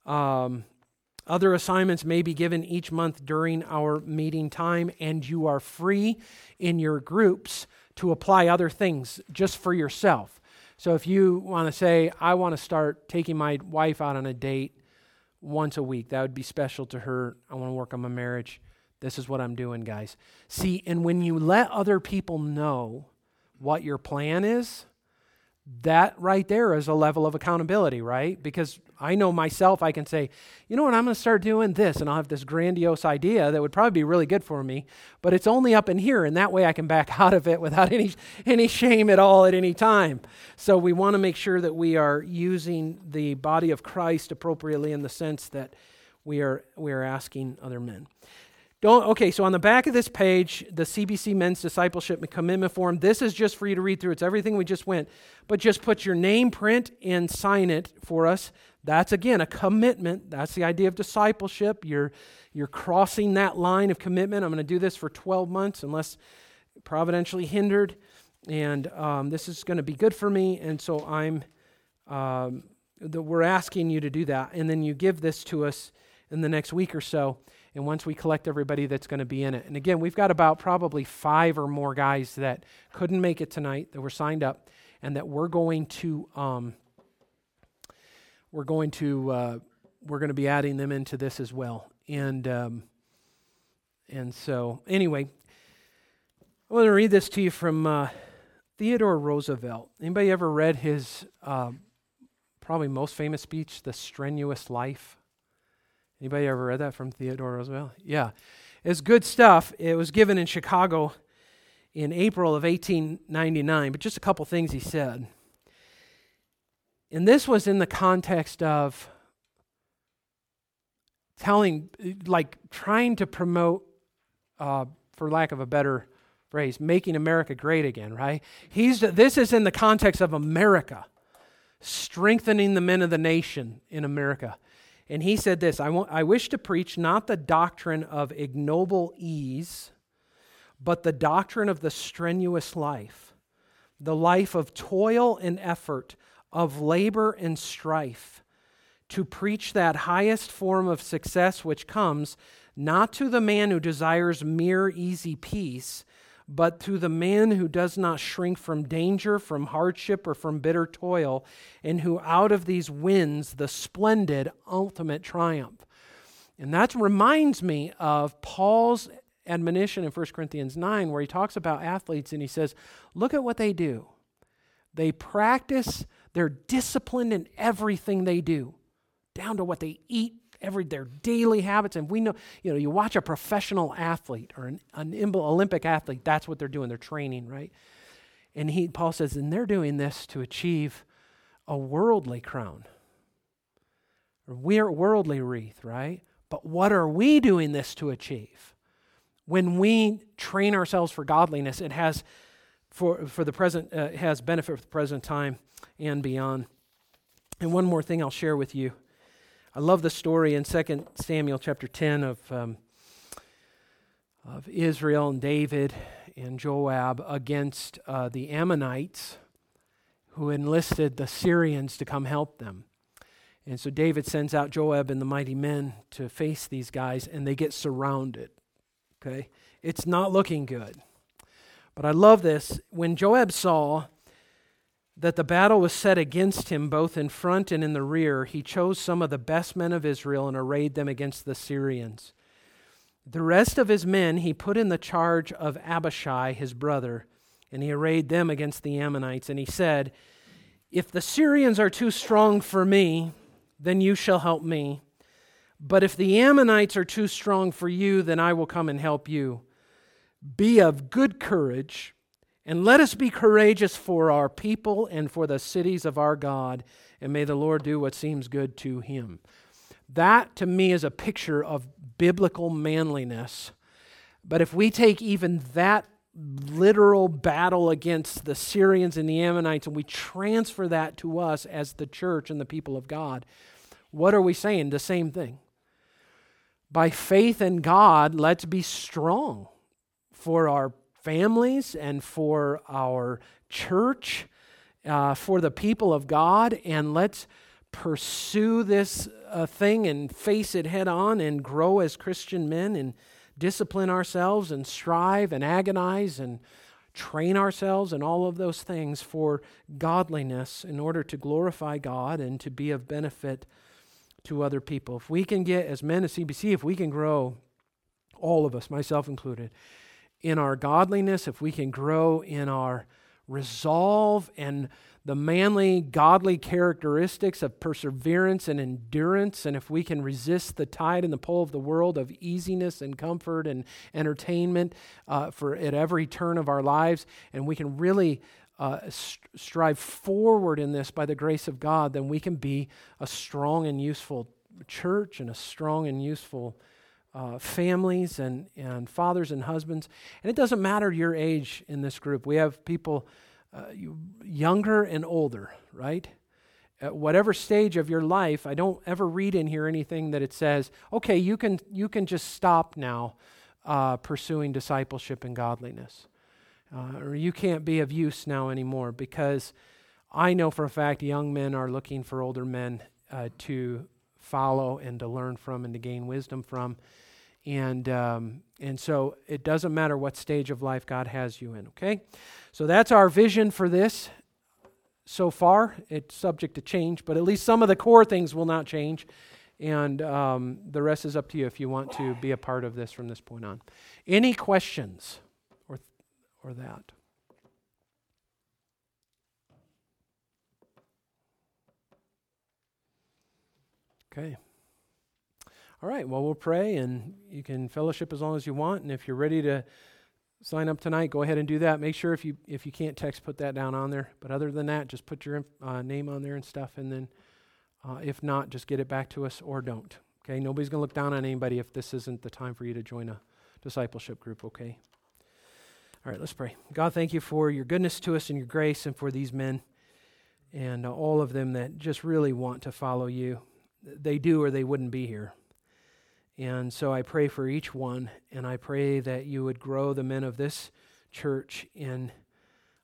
Um, other assignments may be given each month during our meeting time, and you are free in your groups to apply other things just for yourself. So if you want to say, I want to start taking my wife out on a date once a week, that would be special to her. I want to work on my marriage. This is what I'm doing, guys. See, and when you let other people know what your plan is, that right there is a level of accountability, right? Because I know myself, I can say, you know what, I'm going to start doing this, and I'll have this grandiose idea that would probably be really good for me, but it's only up in here, and that way I can back out of it without any, any shame at all at any time. So we want to make sure that we are using the body of Christ appropriately in the sense that we are, we are asking other men. Don't, okay, so on the back of this page, the CBC Men's Discipleship Commitment Form, this is just for you to read through. It's everything we just went. But just put your name, print, and sign it for us. That's, again, a commitment. That's the idea of discipleship. You're, you're crossing that line of commitment. I'm going to do this for 12 months unless providentially hindered. And um, this is going to be good for me. And so I'm, um, the, we're asking you to do that. And then you give this to us in the next week or so and once we collect everybody that's going to be in it. And again, we've got about probably five or more guys that couldn't make it tonight that were signed up, and that we're going to um, we're going to uh, we're going to be adding them into this as well. And um, and so anyway, I want to read this to you from uh, Theodore Roosevelt. Anybody ever read his uh, probably most famous speech, "The Strenuous Life"? Anybody ever read that from Theodore Roosevelt? Yeah. It's good stuff. It was given in Chicago in April of 1899, but just a couple things he said. And this was in the context of telling, like trying to promote, uh, for lack of a better phrase, making America great again, right? He's, this is in the context of America, strengthening the men of the nation in America. And he said this I, want, I wish to preach not the doctrine of ignoble ease, but the doctrine of the strenuous life, the life of toil and effort, of labor and strife, to preach that highest form of success which comes not to the man who desires mere easy peace, but to the man who does not shrink from danger, from hardship, or from bitter toil, and who out of these wins the splendid ultimate triumph. And that reminds me of Paul's admonition in 1 Corinthians 9, where he talks about athletes and he says, Look at what they do. They practice, they're disciplined in everything they do, down to what they eat, every their daily habits. And we know, you know, you watch a professional athlete or an, an Olympic athlete, that's what they're doing. They're training, right? And he, Paul says, and they're doing this to achieve a worldly crown. We're worldly wreath, right? But what are we doing this to achieve? When we train ourselves for godliness, it has for, for the present uh, has benefit for the present time and beyond. And one more thing I'll share with you I love the story in 2 Samuel chapter 10 of, um, of Israel and David and Joab against uh, the Ammonites who enlisted the Syrians to come help them. And so David sends out Joab and the mighty men to face these guys, and they get surrounded. Okay? It's not looking good. But I love this. When Joab saw that the battle was set against him both in front and in the rear, he chose some of the best men of Israel and arrayed them against the Syrians. The rest of his men he put in the charge of Abishai, his brother, and he arrayed them against the Ammonites. And he said, If the Syrians are too strong for me, then you shall help me. But if the Ammonites are too strong for you, then I will come and help you. Be of good courage and let us be courageous for our people and for the cities of our God, and may the Lord do what seems good to him. That to me is a picture of biblical manliness. But if we take even that literal battle against the Syrians and the Ammonites and we transfer that to us as the church and the people of God, what are we saying? The same thing. By faith in God, let's be strong for our families and for our church, uh, for the people of God, and let's pursue this uh, thing and face it head on and grow as Christian men and discipline ourselves and strive and agonize and train ourselves and all of those things for godliness in order to glorify God and to be of benefit to other people. If we can get, as men of CBC, if we can grow, all of us, myself included, in our godliness, if we can grow in our resolve and the manly, godly characteristics of perseverance and endurance, and if we can resist the tide and the pull of the world of easiness and comfort and entertainment uh, for at every turn of our lives, and we can really uh, st- strive forward in this by the grace of God, then we can be a strong and useful church and a strong and useful uh, families and, and fathers and husbands. And it doesn't matter your age in this group. We have people uh, younger and older, right? At whatever stage of your life, I don't ever read in here anything that it says, okay, you can, you can just stop now uh, pursuing discipleship and godliness. Uh, or you can't be of use now anymore because I know for a fact young men are looking for older men uh, to follow and to learn from and to gain wisdom from. And, um, and so it doesn't matter what stage of life God has you in, okay? So that's our vision for this so far. It's subject to change, but at least some of the core things will not change. And um, the rest is up to you if you want to be a part of this from this point on. Any questions or, or that? Okay. All right, well, we'll pray and you can fellowship as long as you want. And if you're ready to sign up tonight, go ahead and do that. Make sure if you if you can't text, put that down on there. But other than that, just put your uh, name on there and stuff. And then uh, if not, just get it back to us or don't. Okay, nobody's going to look down on anybody if this isn't the time for you to join a discipleship group, okay? All right, let's pray. God, thank you for your goodness to us and your grace and for these men and uh, all of them that just really want to follow you. They do or they wouldn't be here. And so I pray for each one, and I pray that you would grow the men of this church in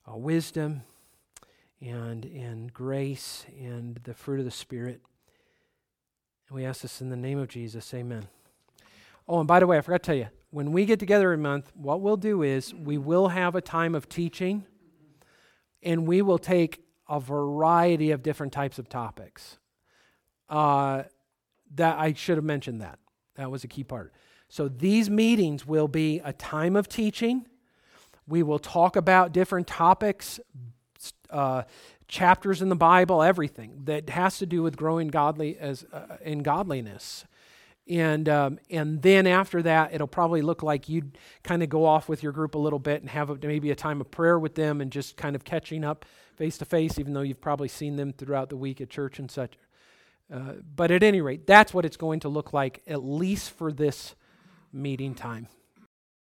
uh, wisdom and in grace and the fruit of the Spirit. And we ask this in the name of Jesus. Amen. Oh, and by the way, I forgot to tell you, when we get together a month, what we'll do is we will have a time of teaching, and we will take a variety of different types of topics. Uh, that I should have mentioned that. That was a key part. So these meetings will be a time of teaching. We will talk about different topics, uh, chapters in the Bible, everything that has to do with growing godly as uh, in godliness. And um, and then after that, it'll probably look like you'd kind of go off with your group a little bit and have a, maybe a time of prayer with them and just kind of catching up face to face, even though you've probably seen them throughout the week at church and such. Uh, but at any rate, that's what it's going to look like, at least for this meeting time.